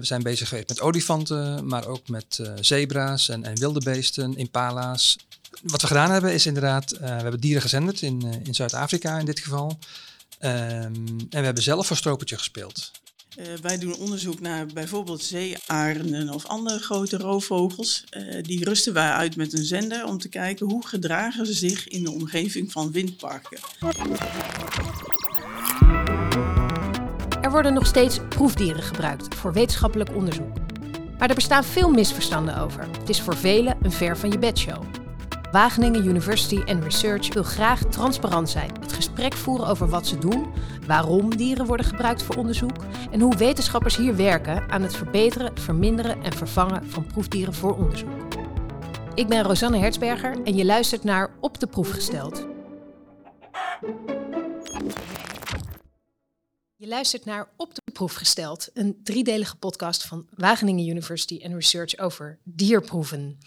We zijn bezig geweest met olifanten, maar ook met uh, zebra's en, en, wilde beesten, impala's. Wat we gedaan hebben is inderdaad, uh, we hebben dieren gezenderd in, in Zuid-Afrika in dit geval. Um, en we hebben zelf voor stropertje gespeeld. wij doen onderzoek naar bijvoorbeeld zeearenden of andere grote roofvogels. die rusten wij uit met een zender om te kijken hoe gedragen ze zich in de omgeving van windparken. Worden nog steeds proefdieren gebruikt voor wetenschappelijk onderzoek. Maar er bestaan veel misverstanden over. Het is voor velen een ver van je bedshow. Wageningen University and Research wil graag transparant zijn, het gesprek voeren over wat ze doen, waarom dieren worden gebruikt voor onderzoek en hoe wetenschappers hier werken aan het verbeteren, verminderen en vervangen van proefdieren voor onderzoek. Ik ben Rosanne Hertzberger en je luistert naar Op de Proef gesteld. Je luistert naar Op de Proef gesteld, een driedelige podcast van Wageningen University and Research over dierproeven.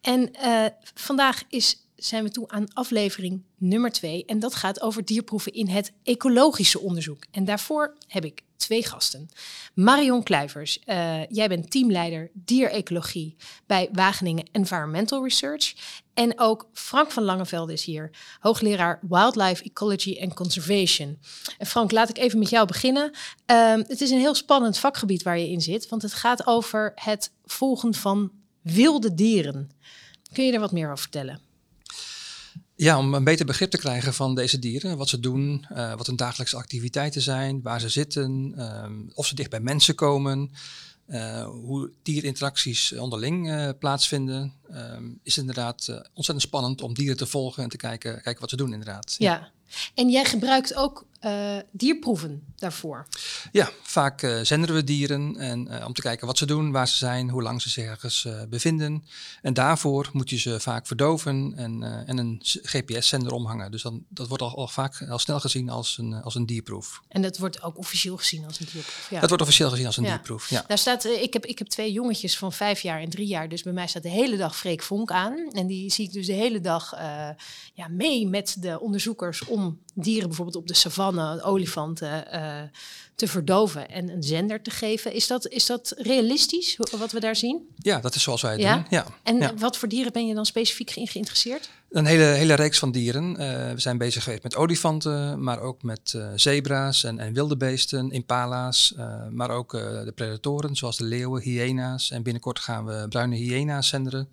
En uh, vandaag is, zijn we toe aan aflevering nummer twee en dat gaat over dierproeven in het ecologische onderzoek. En daarvoor heb ik twee gasten. Marion Kluivers, uh, jij bent teamleider dierecologie bij Wageningen Environmental Research. En ook Frank van Langeveld is hier, hoogleraar Wildlife Ecology and Conservation. En Frank, laat ik even met jou beginnen. Uh, het is een heel spannend vakgebied waar je in zit, want het gaat over het volgen van wilde dieren. Kun je er wat meer over vertellen? Ja, om een beter begrip te krijgen van deze dieren, wat ze doen, uh, wat hun dagelijkse activiteiten zijn, waar ze zitten, um, of ze dicht bij mensen komen, uh, hoe dierinteracties onderling uh, plaatsvinden, um, is inderdaad ontzettend spannend om dieren te volgen en te kijken, kijken wat ze doen inderdaad. Ja, ja. en jij gebruikt ook uh, dierproeven daarvoor? Ja, vaak uh, zenderen we dieren en, om te kijken wat ze doen, waar ze zijn, hoe lang ze zich ergens bevinden. En daarvoor moet je ze vaak verdoven en, en een GPS-zender omhangen. Dus dan, dat wordt al, al, vaak al snel gezien als een, als een dierproef. En dat wordt ook officieel gezien als een dierproef? Ja. Dat wordt officieel gezien als een ja. dierproef, ja. Daar staat, ik, heb, ik heb twee jongetjes van vijf jaar en drie jaar, dus bij mij staat de hele dag Freek Vonk aan. En die zie ik dus de hele dag ja, mee met de onderzoekers om dieren bijvoorbeeld op de savanne, olifanten, uh, te verdoven en een zender te geven. Is dat, is dat realistisch, wat we daar zien? Ja, dat is zoals wij het ja? doen. Ja. En ja. wat voor dieren ben je dan specifiek geïnteresseerd? Een hele, hele reeks van dieren. Uh, we zijn bezig geweest met olifanten, maar ook met uh, zebra's en, en wilde beesten, impala's, uh, maar ook de predatoren zoals de leeuwen, hyena's. En binnenkort gaan we bruine hyena's zenderen.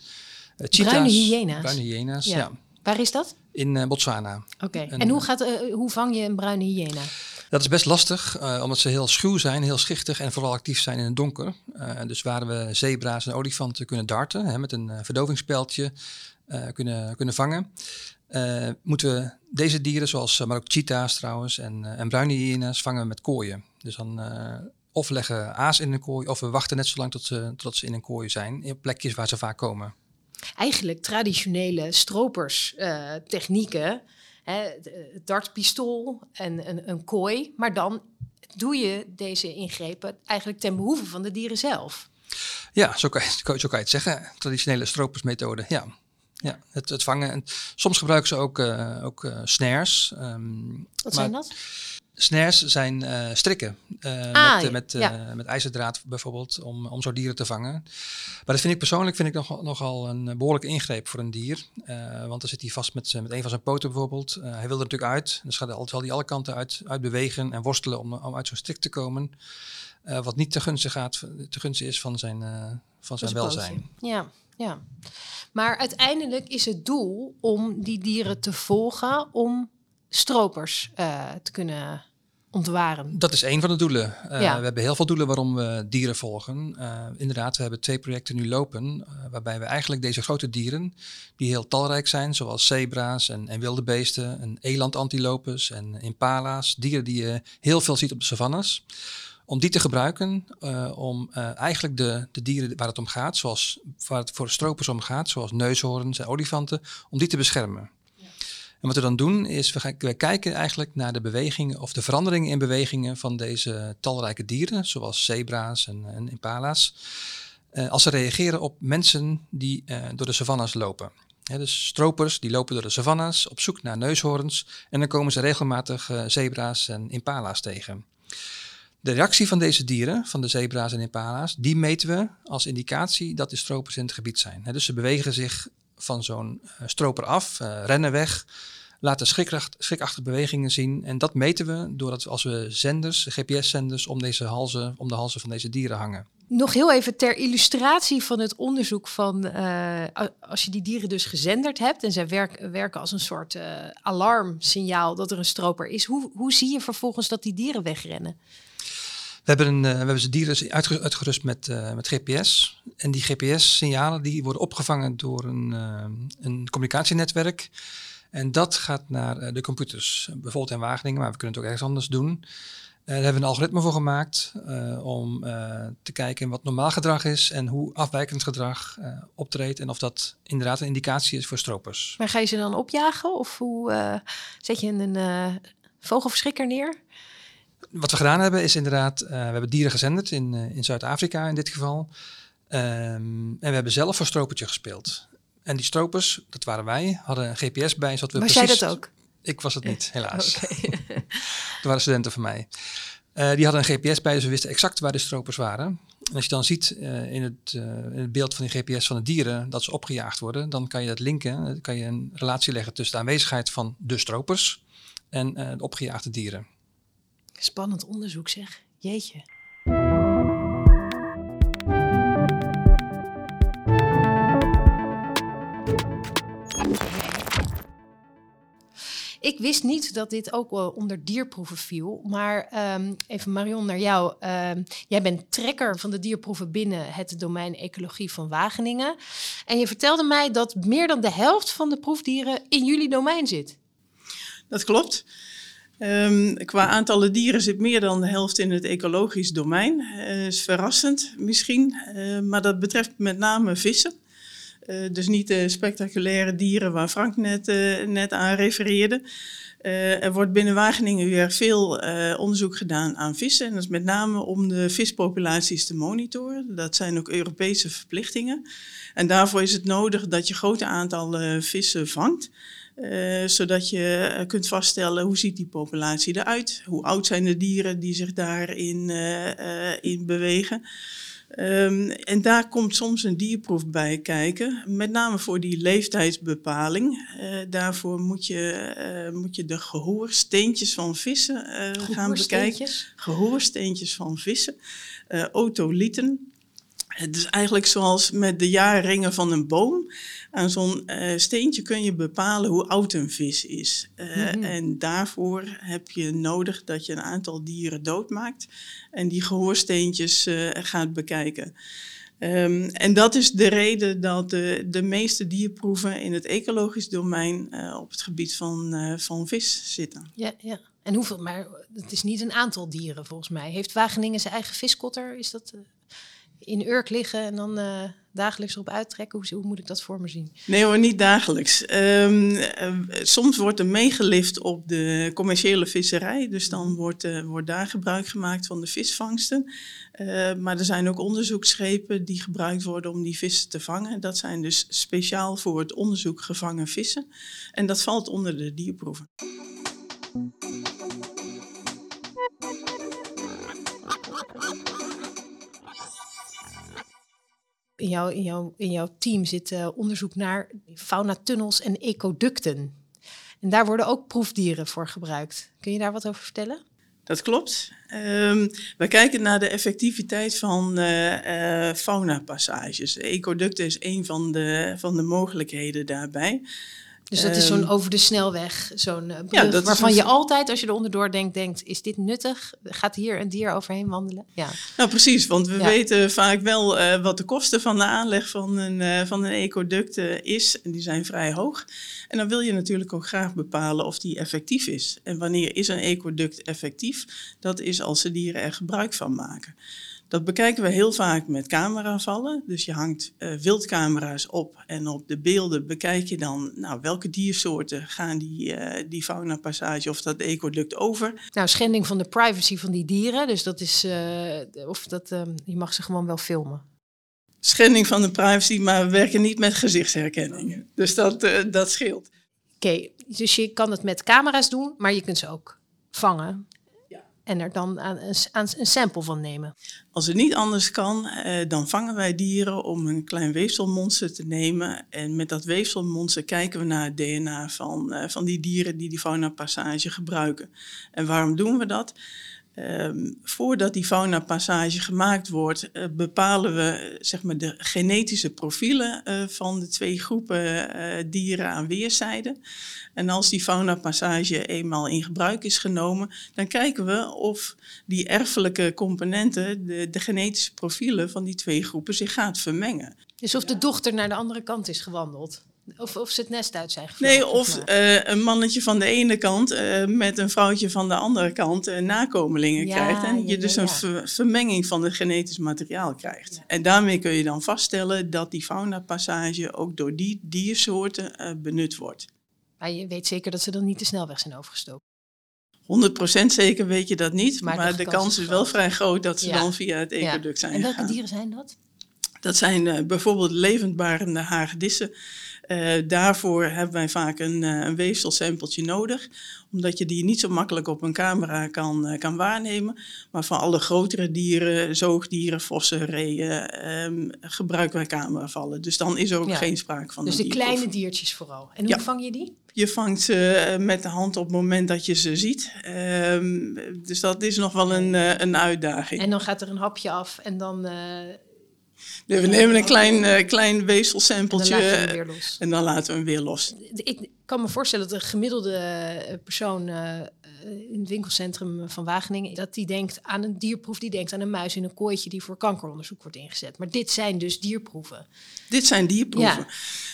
cheetahs, bruine hyena's? Bruine hyena's, ja. ja. Waar is dat? In Botswana. Oké. Okay. En, hoe, gaat, hoe vang je een bruine hyena? Dat is best lastig, uh, omdat ze heel schuw zijn, heel schichtig en vooral actief zijn in het donker. dus waar we zebra's en olifanten kunnen darten, hè, met een verdovingspijltje kunnen, kunnen vangen, moeten we deze dieren, zoals maar ook cheetahs trouwens en, en bruine hyena's, vangen met kooien. Dus dan of leggen aas in een kooi, of we wachten net zo lang tot ze, tot ze in een kooi zijn, op plekjes waar ze vaak komen eigenlijk traditionele stroperstechnieken. Uh, het dartpistool en een, een kooi. Maar dan doe je deze ingrepen eigenlijk ten behoeve van de dieren zelf. Ja, zo kan je, zo kan je het zeggen. Traditionele stropersmethode, ja. Ja, het, het vangen. En soms gebruiken ze ook, uh, ook uh, snares. Um, Wat zijn dat? Snares zijn uh, strikken uh, ah, met, met, ja. uh, met ijzerdraad bijvoorbeeld om, om zo dieren te vangen. Maar dat vind ik persoonlijk vind ik nog, nogal een behoorlijke ingreep voor een dier. want dan zit hij vast met, met een van zijn poten bijvoorbeeld. hij wil er natuurlijk uit. Dus gaat, zal hij alle kanten uit, uit bewegen en worstelen om, om uit zo'n strik te komen. wat niet te gunstig, gaat, te is van zijn, van zijn welzijn. Ja, ja. Maar uiteindelijk is het doel om die dieren te volgen om stropers te kunnen ontwaren? Dat is één van de doelen. Uh, ja. We hebben heel veel doelen waarom we dieren volgen. Uh, inderdaad, we hebben twee projecten nu lopen, waarbij we eigenlijk deze grote dieren, die heel talrijk zijn, zoals zebra's en, en wilde beesten, en elandantilopes en impala's, dieren die je heel veel ziet op de savannes, om die te gebruiken om eigenlijk de, de dieren waar het om gaat, zoals waar het voor stropers om gaat, zoals neushoorns en olifanten, om die te beschermen. En wat we dan doen is, we, kijken eigenlijk naar de bewegingen of de veranderingen in bewegingen van deze talrijke dieren, zoals zebra's en, en impala's. Uh, als ze reageren op mensen die uh, door de savannas lopen. Dus stropers die lopen door de savannas op zoek naar neushoorns en dan komen ze regelmatig uh, zebra's en impala's tegen. De reactie van deze dieren, van de zebra's en impala's, die meten we als indicatie dat de stropers in het gebied zijn. dus ze bewegen zich van zo'n stroper af, rennen weg, laten schrikachtige bewegingen zien. En dat meten we doordat als we zenders, GPS-zenders, om, deze om de halzen van deze dieren hangen. Nog heel even ter illustratie van het onderzoek van uh, als je die dieren dus gezenderd hebt en zij werken, als een soort alarmsignaal dat er een stroper is. Hoe, hoe zie je vervolgens dat die dieren wegrennen? We hebben, een, uh, we hebben ze dieren uitgerust met, met GPS. En die GPS-signalen die worden opgevangen door een, een communicatienetwerk. En dat gaat naar eh, de computers, bijvoorbeeld in Wageningen, maar we kunnen het ook ergens anders doen. Uh, daar hebben we een algoritme voor gemaakt uh, om uh, te kijken wat normaal gedrag is en hoe afwijkend gedrag optreedt en of dat inderdaad een indicatie is voor stropers. Maar ga je ze dan opjagen of hoe zet je een vogelverschrikker neer? Wat we gedaan hebben is inderdaad, we hebben dieren gezenderd in, in Zuid-Afrika in dit geval. Um, en we hebben zelf voor stropertje gespeeld. En die stropers, dat waren wij, hadden een GPS bij. Zodat we was precies... jij dat ook? Ik was het niet, helaas. Okay. dat waren studenten van mij. Uh, die hadden een GPS bij, dus we wisten exact waar de stropers waren. En als je dan ziet uh, in, het, uh, in, het, beeld van die GPS van de dieren dat ze opgejaagd worden, dan kan je dat linken, dan kan je een relatie leggen tussen de aanwezigheid van de stropers en de opgejaagde dieren. Spannend onderzoek zeg, jeetje. Ik wist niet dat dit ook onder dierproeven viel. Maar um, even Marion naar jou. Um, jij bent trekker van de dierproeven binnen het domein ecologie van Wageningen. En je vertelde mij dat meer dan de helft van de proefdieren in jullie domein zit. Dat klopt. Um, qua aantallen dieren zit meer dan de helft in het ecologisch domein. Uh, is verrassend misschien, uh, maar dat betreft met name vissen. Uh, dus niet de spectaculaire dieren waar Frank net, net aan refereerde. Er wordt binnen Wageningen weer veel onderzoek gedaan aan vissen. En dat is met name om de vispopulaties te monitoren. Dat zijn ook Europese verplichtingen. En daarvoor is het nodig dat je grote aantallen vissen vangt. Zodat je kunt vaststellen hoe ziet die populatie eruit. Hoe oud zijn de dieren die zich daarin in bewegen. Um, en daar komt soms een dierproef bij kijken, met name voor die leeftijdsbepaling. Uh, daarvoor moet je, uh, moet je de gehoorsteentjes van vissen uh, gaan bekijken. Gehoorsteentjes van vissen, otoliten. Het is eigenlijk zoals met de jaarringen van een boom. Aan zo'n uh, steentje kun je bepalen hoe oud een vis is. Uh, mm-hmm. En daarvoor heb je nodig dat je een aantal dieren doodmaakt en die gehoorsteentjes uh, gaat bekijken. Um, en dat is de reden dat de, de meeste dierproeven in het ecologisch domein op het gebied van, van vis zitten. Ja, ja. En hoeveel, maar het is niet een aantal dieren volgens mij. Heeft Wageningen zijn eigen viskotter? Is dat in Urk liggen en dan dagelijks erop uittrekken? Hoe, hoe, moet ik dat voor me zien? Nee hoor, niet dagelijks. Um, uh, soms wordt er meegelift op de commerciële visserij. Dus dan wordt, uh, wordt daar gebruik gemaakt van de visvangsten. maar er zijn ook onderzoeksschepen die gebruikt worden om die vissen te vangen. Dat zijn dus speciaal voor het onderzoek gevangen vissen. En dat valt onder de dierproeven. In, jou, in, jouw team zit onderzoek naar faunatunnels en ecoducten. En daar worden ook proefdieren voor gebruikt. Kun je daar wat over vertellen? Dat klopt. Um, we kijken naar de effectiviteit van uh, uh, faunapassages. Ecoducten is een van de, van de mogelijkheden daarbij. Dus dat is zo'n ehm, over de snelweg, zo'n uh, ja, waarvan je altijd, als je er onderdoor denkt, denkt, is dit nuttig? Gaat hier een dier overheen wandelen? Ja, nou precies, want we weten vaak wel uh, wat de kosten van de aanleg van een, uh, van een ecoduct is. En die zijn vrij hoog. En dan wil je natuurlijk ook graag bepalen of die effectief is. En wanneer is een ecoduct effectief? Dat is als de dieren er gebruik van maken. Dat bekijken we heel vaak met cameravallen. Dus je hangt uh, wildcamera's op en op de beelden bekijk je dan nou, welke diersoorten gaan die, uh, die faunapassage of dat ecoduct over. Nou, schending van de privacy van die dieren, dus dat is, uh, of dat, je mag ze gewoon wel filmen. Schending van de privacy, maar we werken niet met gezichtsherkenning. Dus dat, dat scheelt. Oké, okay, dus je kan het met camera's doen, maar je kunt ze ook vangen. En er dan aan, een sample van nemen. Als het niet anders kan, eh, dan vangen wij dieren om een klein weefselmonster te nemen. En met dat weefselmonster kijken we naar het DNA van, uh, van die dieren die die faunapassage gebruiken. En waarom doen we dat? Um, voordat die fauna-passage gemaakt wordt, uh, bepalen we zeg maar, de genetische profielen uh, van de twee groepen uh, dieren aan weerszijden. En als die fauna-passage eenmaal in gebruik is genomen, dan kijken we of die erfelijke componenten, de, de genetische profielen van die twee groepen, zich gaat vermengen. Dus of de dochter naar de andere kant is gewandeld? Of, of ze het nest uit zijn gevlogen. Nee, of uh, een mannetje van de ene kant uh, met een vrouwtje van de andere kant uh, nakomelingen ja, krijgt. En je ja, dus een ver, vermenging van het genetisch materiaal krijgt. En daarmee kun je dan vaststellen dat die faunapassage ook door die diersoorten benut wordt. Maar je weet zeker dat ze dan niet de snelweg zijn overgestoken? 100% zeker weet je dat niet, maar, maar de, kans is wel vrij groot dat ze dan via het ecoduct zijn En welke gegaan. dieren zijn dat? Dat zijn bijvoorbeeld levendbarende hagedissen. Uh, daarvoor hebben wij vaak een, uh, een weefselsampletje nodig, omdat je die niet zo makkelijk op een camera kan, uh, kan waarnemen. Maar van alle grotere dieren, zoogdieren, vossen, reeën, um, gebruiken wij cameravallen. Dus dan is er ook ja. geen sprake van Dus de kleine diertjes vooral. En hoe ja. vang je die? Je vangt ze met de hand op het moment dat je ze ziet. Um, dus dat is nog wel een, een uitdaging. En dan gaat er een hapje af en dan we nemen een klein, uh, klein weefselsampletje en dan, en dan laten we hem weer los. Ik kan me voorstellen dat een gemiddelde persoon uh, in het winkelcentrum van Wageningen, dat die denkt aan een dierproef, die denkt aan een muis in een kooitje die voor kankeronderzoek wordt ingezet. Maar dit zijn dus dierproeven. Dit zijn dierproeven. Ja.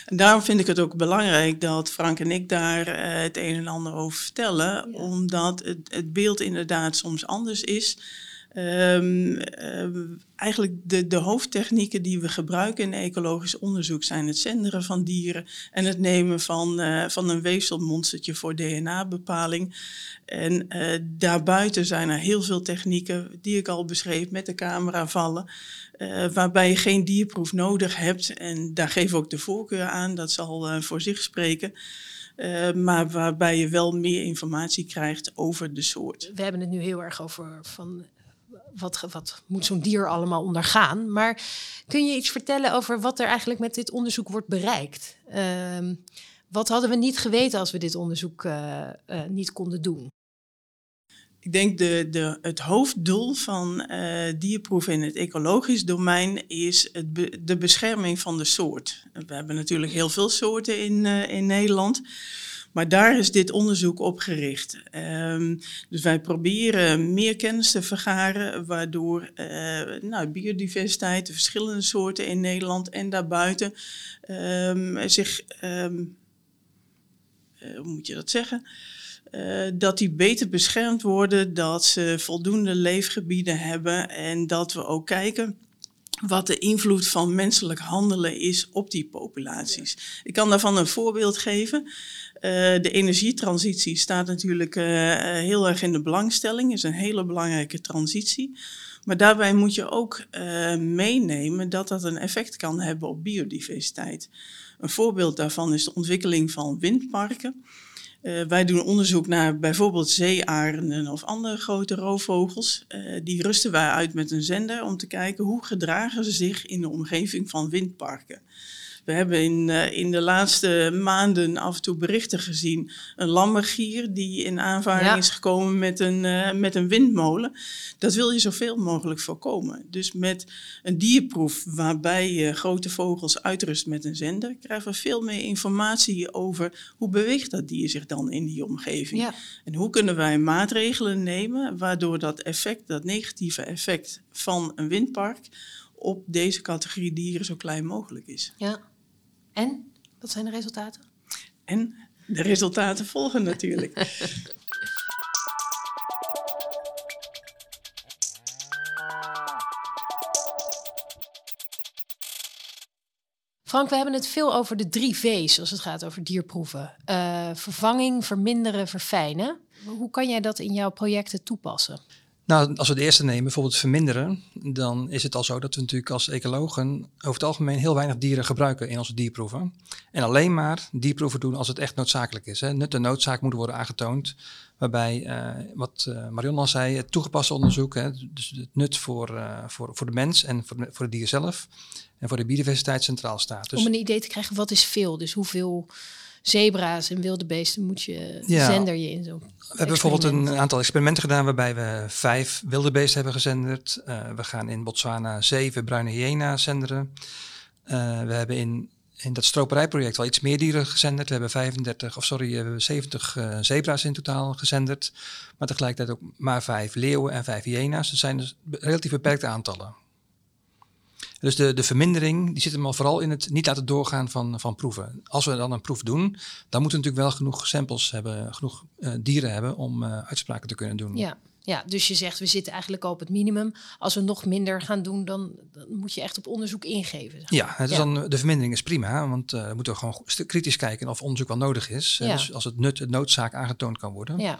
En daarom vind ik het ook belangrijk dat Frank en ik daar uh, het een en ander over vertellen, ja. omdat het, het beeld inderdaad soms anders is. Um, um, eigenlijk de, de hoofdtechnieken die we gebruiken in ecologisch onderzoek zijn het zenderen van dieren en het nemen van, uh, van een weefselmonstertje voor DNA-bepaling. En uh, daarbuiten zijn er heel veel technieken die ik al beschreef met de camera vallen, waarbij je geen dierproef nodig hebt. En daar geef ik ook de voorkeur aan, dat zal voor zich spreken. Maar waarbij je wel meer informatie krijgt over de soort. We hebben het nu heel erg over van wat, wat moet zo'n dier allemaal ondergaan? Maar kun je iets vertellen over wat er eigenlijk met dit onderzoek wordt bereikt? Uh, wat hadden we niet geweten als we dit onderzoek uh, uh, niet konden doen? Ik denk de, de, het hoofddoel van uh, dierproeven in het ecologisch domein is het de bescherming van de soort. We hebben natuurlijk heel veel soorten in, in Nederland. Maar daar is dit onderzoek op gericht. Um, dus wij proberen meer kennis te vergaren, waardoor uh, nou, biodiversiteit, de verschillende soorten in Nederland en daarbuiten um, zich, um, uh, hoe moet je dat zeggen? Uh, dat die beter beschermd worden, dat ze voldoende leefgebieden hebben en dat we ook kijken wat de invloed van menselijk handelen is op die populaties. Ik kan daarvan een voorbeeld geven. Uh, de energietransitie staat natuurlijk uh, heel erg in de belangstelling, is een hele belangrijke transitie. Maar daarbij moet je ook meenemen dat dat een effect kan hebben op biodiversiteit. Een voorbeeld daarvan is de ontwikkeling van windparken. Wij doen onderzoek naar bijvoorbeeld zeearenden of andere grote roofvogels. Die rusten wij uit met een zender om te kijken hoe gedragen ze zich in de omgeving van windparken. We hebben in, uh, in de laatste maanden af en toe berichten gezien. Een lammergier die in aanvaring ja. is gekomen met een, uh, met een windmolen. Dat wil je zoveel mogelijk voorkomen. Dus met een dierproef waarbij je grote vogels uitrust met een zender... krijgen we veel meer informatie over hoe beweegt dat dier zich dan in die omgeving. Ja. En hoe kunnen wij maatregelen nemen waardoor dat effect, dat negatieve effect van een windpark op deze categorie dieren zo klein mogelijk is. Ja. En? Wat zijn de resultaten? En de resultaten volgen natuurlijk. Frank, we hebben het veel over de drie V's als het gaat over dierproeven. Uh, vervanging, verminderen, verfijnen. Hoe kan jij dat in jouw projecten toepassen? Nou, als we de eerste nemen, bijvoorbeeld verminderen, dan is het al zo dat we natuurlijk als ecologen over het algemeen heel weinig dieren gebruiken in onze dierproeven. En alleen maar dierproeven doen als het echt noodzakelijk is. Hè. Nut en noodzaak moeten worden aangetoond. Waarbij, uh, wat uh, Marion al zei, het toegepaste onderzoek, hè, dus het nut voor, uh, voor, voor de mens en voor, voor het dier zelf en voor de biodiversiteit centraal staat. Dus Om een idee te krijgen, wat is veel? Dus hoeveel zebra's en wilde beesten moet je ja. zender je in zo. We hebben bijvoorbeeld een aantal experimenten gedaan waarbij we vijf wilde beesten hebben gezenderd. Uh, we gaan in Botswana zeven bruine hyena zenderen. Uh, we hebben in, in dat stroperijproject al iets meer dieren gezenderd. We hebben 35, of sorry, we hebben 70 uh, zebra's in totaal gezenderd. Maar tegelijkertijd ook maar vijf leeuwen en vijf hyena's. Dat zijn dus relatief beperkte aantallen. Dus de, de vermindering die zit hem al vooral in het niet laten doorgaan van, van proeven. Als we dan een proef doen, dan moeten we natuurlijk wel genoeg samples hebben, genoeg uh, dieren hebben om uh, uitspraken te kunnen doen. Ja. Ja, dus je zegt we zitten eigenlijk op het minimum. Als we nog minder gaan doen, dan, dan moet je echt op onderzoek ingeven. Zeg. Ja, is Dan, de vermindering is prima, want uh, we moeten gewoon kritisch kijken of onderzoek wel nodig is. Ja. Dus als het nut, het noodzaak aangetoond kan worden. Ja.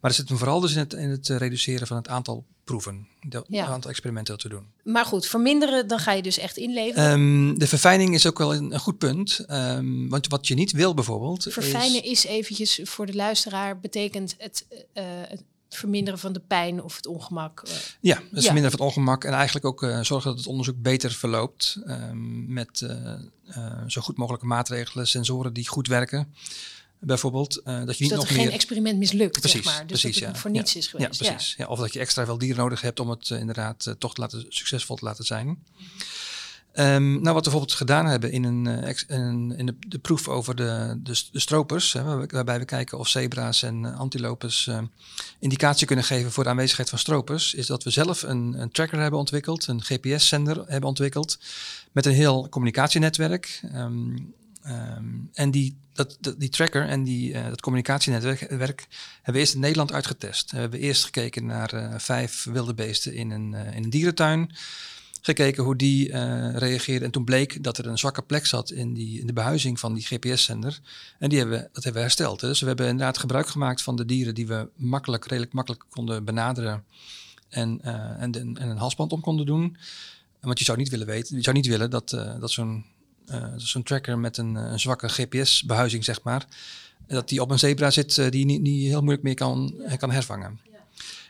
Maar het zit hem vooral dus in het, in het reduceren van het aantal proeven, het ja. aantal experimenten dat we doen. Maar goed, verminderen, dan ga je dus echt inleveren. Um, de verfijning is ook wel een, een goed punt. Um, want wat je niet wil bijvoorbeeld. Verfijnen is, is eventjes voor de luisteraar, betekent het, uh, het verminderen van de pijn of het ongemak. Uh, ja, het ja. verminderen van het ongemak en eigenlijk ook uh, zorgen dat het onderzoek beter verloopt um, met uh, zo goed mogelijke maatregelen, sensoren die goed werken. Bijvoorbeeld, dat je dus niet dat nog er geen meer... experiment mislukt, precies, zeg maar. Dus precies, dat het ja. voor niets ja. is geweest. Ja, precies. Ja. Of dat je extra veel dieren nodig hebt om het inderdaad toch te laten, succesvol te laten zijn. Um, nou, wat we bijvoorbeeld gedaan hebben in, een, in, in de, de, proef over de, de, de stropers, hè, waarbij we kijken of zebra's en antilopes uh, indicatie kunnen geven voor de aanwezigheid van stropers, is dat we zelf een, een tracker hebben ontwikkeld, een GPS-zender hebben ontwikkeld, met een heel communicatienetwerk. Um, en die, dat, die tracker en die, uh, dat communicatienetwerk hebben we eerst in Nederland uitgetest. We hebben eerst gekeken naar vijf wilde beesten in een, in een dierentuin gekeken hoe die uh, reageerde. En toen bleek dat er een zwakke plek zat in, die, in de behuizing van die GPS-zender. En die hebben, dat hebben we hersteld. Dus we hebben inderdaad gebruik gemaakt van de dieren die we makkelijk, redelijk makkelijk konden benaderen. En, uh, en, en een halsband om konden doen. Want je zou niet willen weten, je zou niet willen dat, uh, dat zo'n zo'n tracker met een, een zwakke GPS-behuizing, zeg maar, dat die op een zebra zit die niet, niet heel moeilijk meer kan, kan hervangen.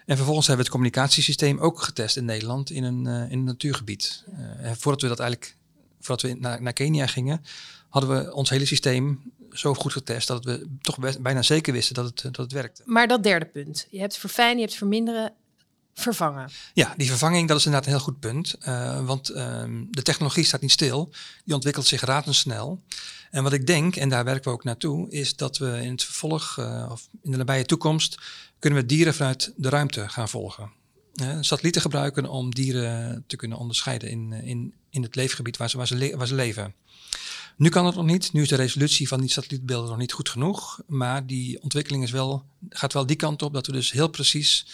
En vervolgens hebben we het communicatiesysteem ook getest in Nederland in een, uh, in een natuurgebied. Uh, voordat we dat eigenlijk, voordat we naar, naar Kenia gingen, hadden we ons hele systeem zo goed getest dat we toch bijna zeker wisten dat het, dat het werkte. Maar dat derde punt, je hebt verfijnen, je hebt verminderen, vervangen. Ja, die vervanging, dat is inderdaad een heel goed punt. Uh, want uh, de technologie staat niet stil, die ontwikkelt zich razendsnel. En wat ik denk, en daar werken we ook naartoe, is dat we in het vervolg, uh, of in de nabije toekomst, kunnen we dieren vanuit de ruimte gaan volgen. Uh, satellieten gebruiken om dieren te kunnen onderscheiden in, in, in het leefgebied waar ze, waar, ze waar ze leven. Nu kan het nog niet. Nu is de resolutie van die satellietbeelden nog niet goed genoeg. Maar die ontwikkeling is wel, gaat wel die kant op dat we dus heel precies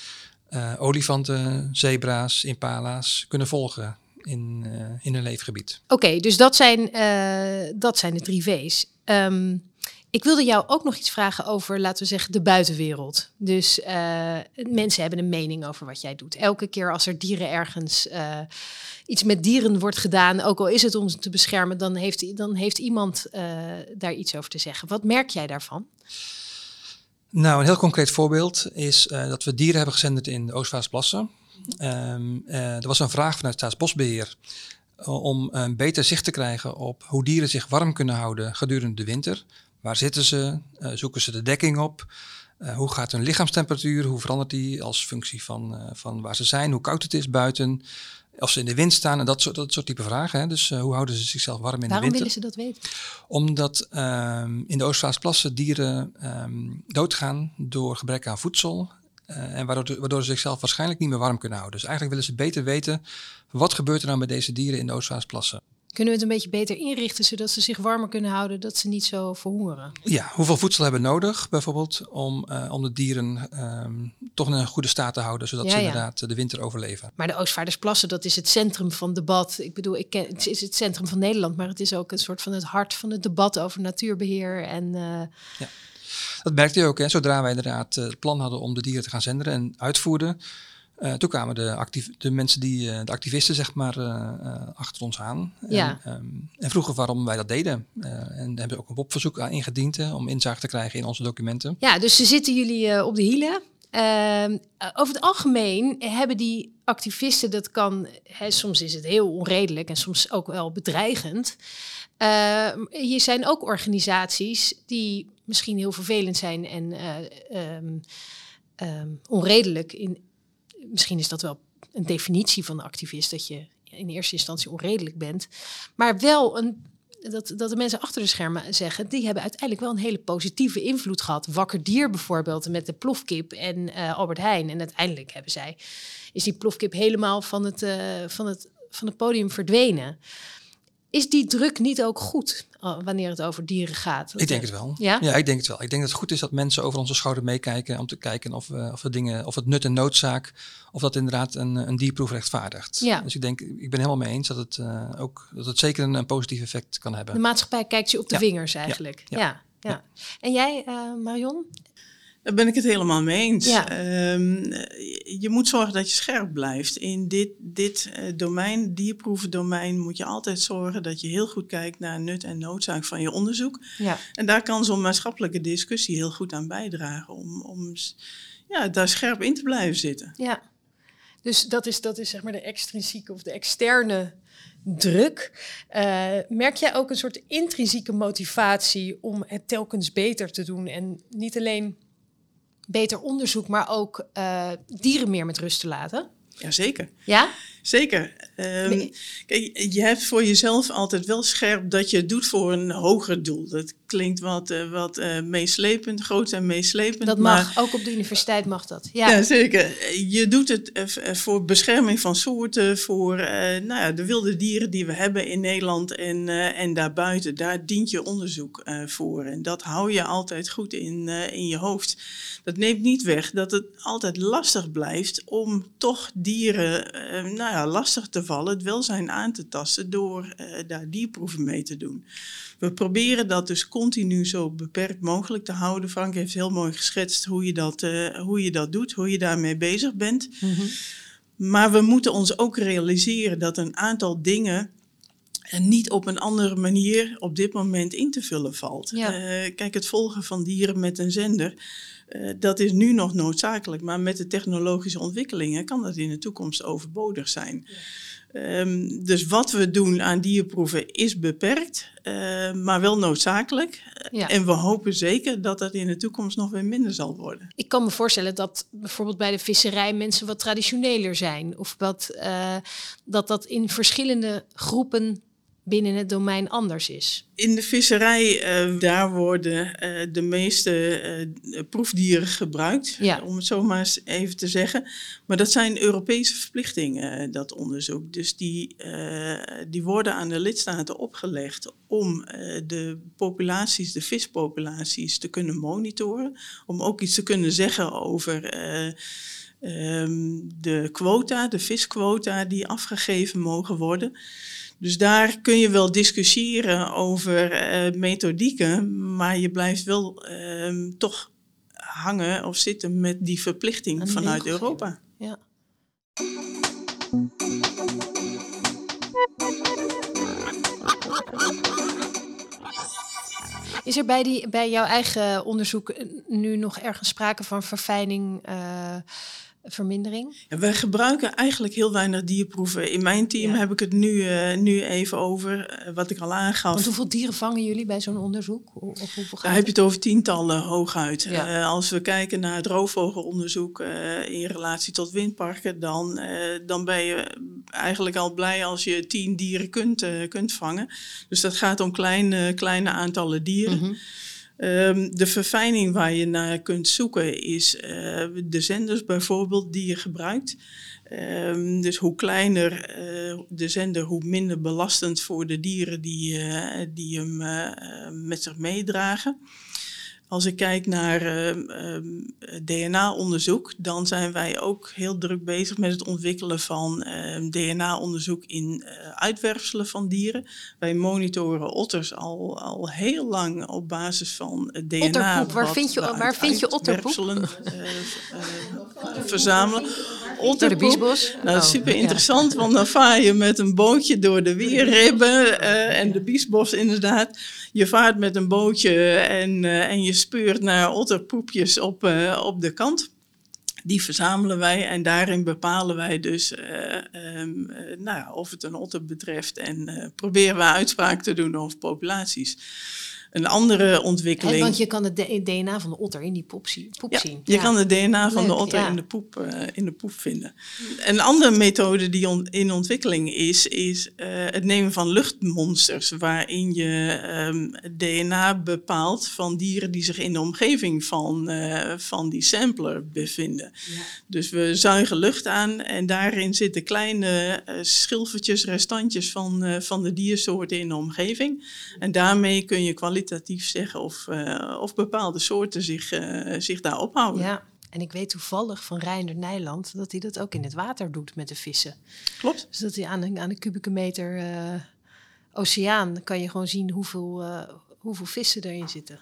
uh, olifanten, zebra's, impala's kunnen volgen in, uh, in een leefgebied. Oké, dus dat zijn, uh, dat zijn de drie V's. Um, ik wilde jou ook nog iets vragen over, laten we zeggen, de buitenwereld. Dus mensen hebben een mening over wat jij doet. Elke keer als er dieren ergens iets met dieren wordt gedaan, ook al is het om ze te beschermen, dan heeft, dan heeft iemand daar iets over te zeggen. Wat merk jij daarvan? Nou, een heel concreet voorbeeld is dat we dieren hebben gezenderd in de Oostvaardersplassen. Um, er was een vraag vanuit Staatsbosbeheer om een beter zicht te krijgen op hoe dieren zich warm kunnen houden gedurende de winter. Waar zitten ze? Zoeken ze de dekking op? Hoe gaat hun lichaamstemperatuur? Hoe verandert die als functie van, van waar ze zijn? Hoe koud het is buiten? Of ze in de wind staan en dat soort, dat soort type vragen. Hè? Dus hoe houden ze zichzelf warm in Waarom de winter? Waarom willen ze dat weten? Omdat um, in de Oostvaardersplassen dieren um, doodgaan door gebrek aan voedsel. en waardoor, waardoor ze zichzelf waarschijnlijk niet meer warm kunnen houden. Dus eigenlijk willen ze beter weten wat gebeurt er nou met deze dieren in de Oostvaardersplassen. Kunnen we het een beetje beter inrichten zodat ze zich warmer kunnen houden, dat ze niet zo verhongeren? Ja, hoeveel voedsel hebben we nodig bijvoorbeeld om, uh, om de dieren um, toch in een goede staat te houden, zodat ja, ze inderdaad ja. de winter overleven. Maar de Oostvaardersplassen, dat is het centrum van debat. Ik bedoel, ik ken, het is het centrum van Nederland, maar het is ook een soort van het hart van het debat over natuurbeheer. En, uh, ja. Dat merkte je ook, hè? zodra wij inderdaad het plan hadden om de dieren te gaan zenderen en uitvoerden Uh, toen kwamen de, actief, de mensen die, uh, de activisten, zeg maar, uh, achter ons aan. Ja. En, um, en, vroegen waarom wij dat deden. en hebben ook een WOP-verzoek ingediend om inzage te krijgen in onze documenten. Ja, dus ze zitten jullie op de hielen. Ehm, over het algemeen hebben die activisten, dat kan, hè, soms is het heel onredelijk en soms ook wel bedreigend. Uh, hier zijn ook organisaties die misschien heel vervelend zijn en uh, um, um, onredelijk. In, misschien is dat wel een definitie van activist, dat je in eerste instantie onredelijk bent, maar wel een dat, dat de mensen achter de schermen zeggen, die hebben uiteindelijk wel een hele positieve invloed gehad. Wakker Dier bijvoorbeeld met de plofkip en uh, Albert Heijn. En uiteindelijk hebben zij, is die plofkip helemaal van het, uh, van het, van het podium verdwenen. Is die druk niet ook goed uh, wanneer het over dieren gaat? Ik denk het wel. Ja? ja, ik denk het wel. Ik denk dat het goed is dat mensen over onze schouder meekijken om te kijken of, we, of, we dingen, of het nut en noodzaak, of dat inderdaad een, een dierproef rechtvaardigt. Ja. Dus ik denk, ik ben helemaal mee eens dat het uh, ook dat het zeker een, een, positief effect kan hebben. De maatschappij kijkt je op de ja. vingers eigenlijk. Ja. ja. ja. En jij, uh, Marion? Daar ben ik het helemaal mee eens. Ja. Um, je moet zorgen dat je scherp blijft. In dit, dit uh, domein, dierproevendomein, moet je altijd zorgen dat je heel goed kijkt naar nut en noodzaak van je onderzoek. Ja. En daar kan zo'n maatschappelijke discussie heel goed aan bijdragen om, om ja, daar scherp in te blijven zitten. Ja, dus dat is, dat is zeg maar de extrinsieke of de externe druk. Uh, merk jij ook een soort intrinsieke motivatie om het telkens beter te doen en niet alleen beter onderzoek, maar ook uh, dieren meer met rust te laten? Jazeker. Ja? Zeker. Um, nee. Kijk, je hebt voor jezelf altijd wel scherp dat je het doet voor een hoger doel. Dat klinkt wat, uh, wat uh, meeslepend, groot en meeslepend. Dat mag, maar, ook op de universiteit mag dat. Ja, ja zeker. Je doet het uh, voor bescherming van soorten, voor nou ja, de wilde dieren die we hebben in Nederland en, en daarbuiten. Daar dient je onderzoek voor. En dat hou je altijd goed in, in je hoofd. Dat neemt niet weg dat het altijd lastig blijft om toch dieren nou ja, lastig te vallen, het welzijn aan te tasten door uh, daar dierproeven mee te doen. We proberen dat dus continu zo beperkt mogelijk te houden. Frank heeft heel mooi geschetst hoe je dat, uh, hoe je dat doet, hoe je daarmee bezig bent. Mm -hmm. Maar we moeten ons ook realiseren dat een aantal dingen en niet op een andere manier op dit moment in te vullen valt. Ja. Uh, kijk, het volgen van dieren met een zender, uh, dat is nu nog noodzakelijk. Maar met de technologische ontwikkelingen kan dat in de toekomst overbodig zijn. Ja. Um, dus wat we doen aan dierproeven is beperkt, uh, maar wel noodzakelijk. Ja. En we hopen zeker dat dat in de toekomst nog weer minder zal worden. Ik kan me voorstellen dat bijvoorbeeld bij de visserij mensen wat traditioneler zijn. Of wat, uh, dat dat in verschillende groepen binnen het domein anders is? In de visserij, uh, daar worden uh, de meeste uh, proefdieren gebruikt, ja. om het zo maar eens even te zeggen. Maar dat zijn Europese verplichtingen, dat onderzoek. Dus die, die worden aan de lidstaten opgelegd om de populaties, de vispopulaties, te kunnen monitoren. Om ook iets te kunnen zeggen over... Um, de quota, de visquota die afgegeven mogen worden. Dus daar kun je wel discussiëren over uh, methodieken, maar je blijft wel uh, toch hangen of zitten met die verplichting vanuit Europa. Ja. Is er bij, die, bij jouw eigen onderzoek nu nog ergens sprake van verfijning? Uh, vermindering? Ja, wij gebruiken eigenlijk heel weinig dierproeven. In mijn team Ja. heb ik het nu, uh, nu even over, uh, wat ik al aangaf. Want hoeveel dieren vangen jullie bij zo'n onderzoek? Of hoeveel gaat Daar heb je het over tientallen hooguit. Ja. Uh, als we kijken naar het roofvogelonderzoek in relatie tot windparken, dan, dan ben je eigenlijk al blij als je tien dieren kunt, kunt vangen. Dus dat gaat om kleine, kleine aantallen dieren. Mhm. Um, de verfijning waar je naar kunt zoeken is uh, de zenders bijvoorbeeld die je gebruikt. Um, dus hoe kleiner uh, de zender, hoe minder belastend voor de dieren die, uh, die hem met zich meedragen. Als ik kijk naar uh, DNA-onderzoek, dan zijn wij ook heel druk bezig met het ontwikkelen van uh, DNA-onderzoek in uh, uitwerpselen van dieren. Wij monitoren otters al, al heel lang op basis van DNA. Otterpoep, waar vind je, waar vind je otterpoep? uh, verzamelen. otterpoep. de? Nou, Oh, super ja. interessant, want dan vaar je met een bootje door de weerribben eh, en de biesbos inderdaad. Je vaart met een bootje en, eh, en je speurt naar otterpoepjes op, eh, op de kant. Die verzamelen wij en daarin bepalen wij dus eh, ehm, eh, nou of het een otter betreft en proberen we uitspraak te doen over populaties. Een andere ontwikkeling. want je kan het DNA van de otter in die poep, zien. Ja, je Ja. kan het DNA van de otter ja. in, de poep, eh, in de poep vinden. Een andere methode die on- in ontwikkeling is, is eh, het nemen van luchtmonsters, waarin je ehm, het DNA bepaalt van dieren die zich in de omgeving van, eh, van die sampler bevinden. Dus we zuigen lucht aan en daarin zitten kleine schilfertjes, restantjes van, van de diersoorten in de omgeving. En daarmee kun je kwalitatief zeggen of, eh, of bepaalde soorten zich, eh, zich daar ophouden. Ja, en ik weet toevallig van Reinder Nijland dat hij dat ook in het water doet met de vissen. Klopt. Dus dat hij aan een, aan een kubieke meter eh, oceaan kan je gewoon zien hoeveel, hoeveel vissen erin zitten.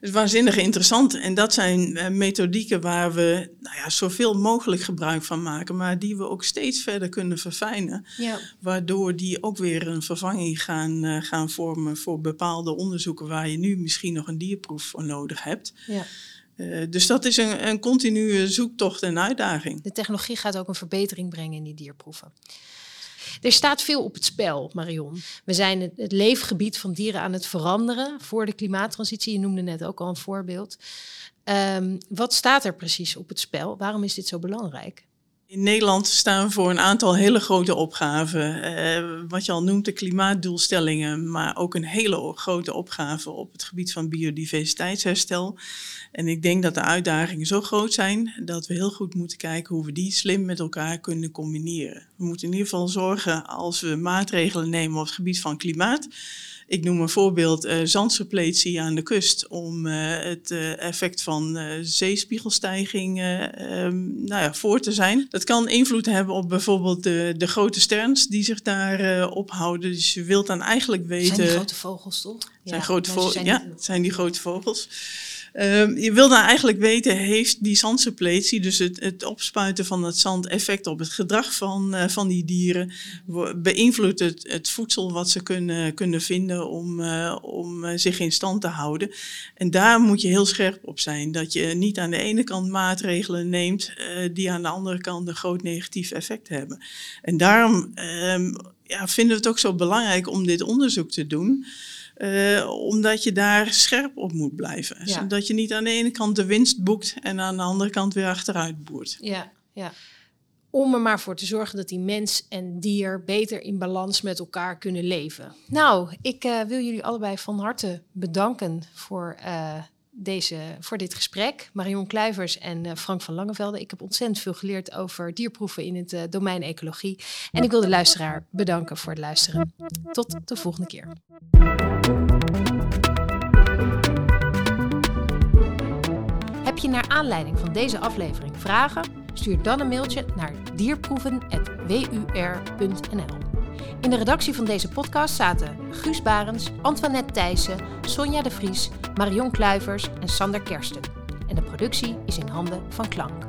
Is waanzinnig interessant. En dat zijn eh, methodieken waar we nou ja, zoveel mogelijk gebruik van maken, maar die we ook steeds verder kunnen verfijnen. Ja, Waardoor die ook weer een vervanging gaan, eh, gaan vormen voor bepaalde onderzoeken waar je nu misschien nog een dierproef voor nodig hebt. ja. Eh, dus dat is een, een continue zoektocht en uitdaging. De technologie gaat ook een verbetering brengen in die dierproeven. Er staat veel op het spel, Marion. We zijn het, leefgebied van dieren aan het veranderen voor de klimaattransitie. Je noemde net ook al een voorbeeld. Ehm, wat staat er precies op het spel? Waarom is dit zo belangrijk? In Nederland staan we voor een aantal hele grote opgaven. Eh, wat je al noemt, de klimaatdoelstellingen, maar ook een hele grote opgave op het gebied van biodiversiteitsherstel. En ik denk dat de uitdagingen zo groot zijn dat we heel goed moeten kijken hoe we die slim met elkaar kunnen combineren. We moeten in ieder geval zorgen als we maatregelen nemen op het gebied van klimaat. Ik noem een voorbeeld eh zandsuppletie aan de kust om eh, het eh, effect van zeespiegelstijging eh, ehm, nou ja, voor te zijn. Dat kan invloed hebben op bijvoorbeeld de, de grote sterns die zich daar ophouden. Dus je wilt dan eigenlijk weten... zijn die grote vogels, toch? zijn Ja, grote vogels, ja, zijn die grote vogels. Ehm, je wil dan eigenlijk weten, heeft die zandsuppletie, dus het, opspuiten van het zand, effect op het gedrag van, eh, van die dieren? Beïnvloedt het, het voedsel wat ze kunnen, kunnen vinden om, eh, om eh, zich in stand te houden? En daar moet je heel scherp op zijn. Dat je niet aan de ene kant maatregelen neemt die aan de andere kant een groot negatief effect hebben. En daarom ehm, ja, vinden we het ook zo belangrijk om dit onderzoek te doen. Eh, omdat je daar scherp op moet blijven. Ja. Zodat je niet aan de ene kant de winst boekt en aan de andere kant weer achteruit boert. Ja, ja. Om er maar voor te zorgen dat die mens en dier beter in balans met elkaar kunnen leven. Nou, ik eh, wil jullie allebei van harte bedanken voor, eh, deze, voor dit gesprek. Marion Kluivers en Frank van Langevelde. Ik heb ontzettend veel geleerd over dierproeven in het domein ecologie. En ik wil de luisteraar bedanken voor het luisteren. Tot de volgende keer. Je naar aanleiding van deze aflevering vragen? Stuur dan een mailtje naar dierproeven.wur.nl. In de redactie van deze podcast zaten Guus Barens, Antoinette Thijssen, Sonja de Vries, Marion Kluivers en Sander Kersten. En de productie is in handen van Klank.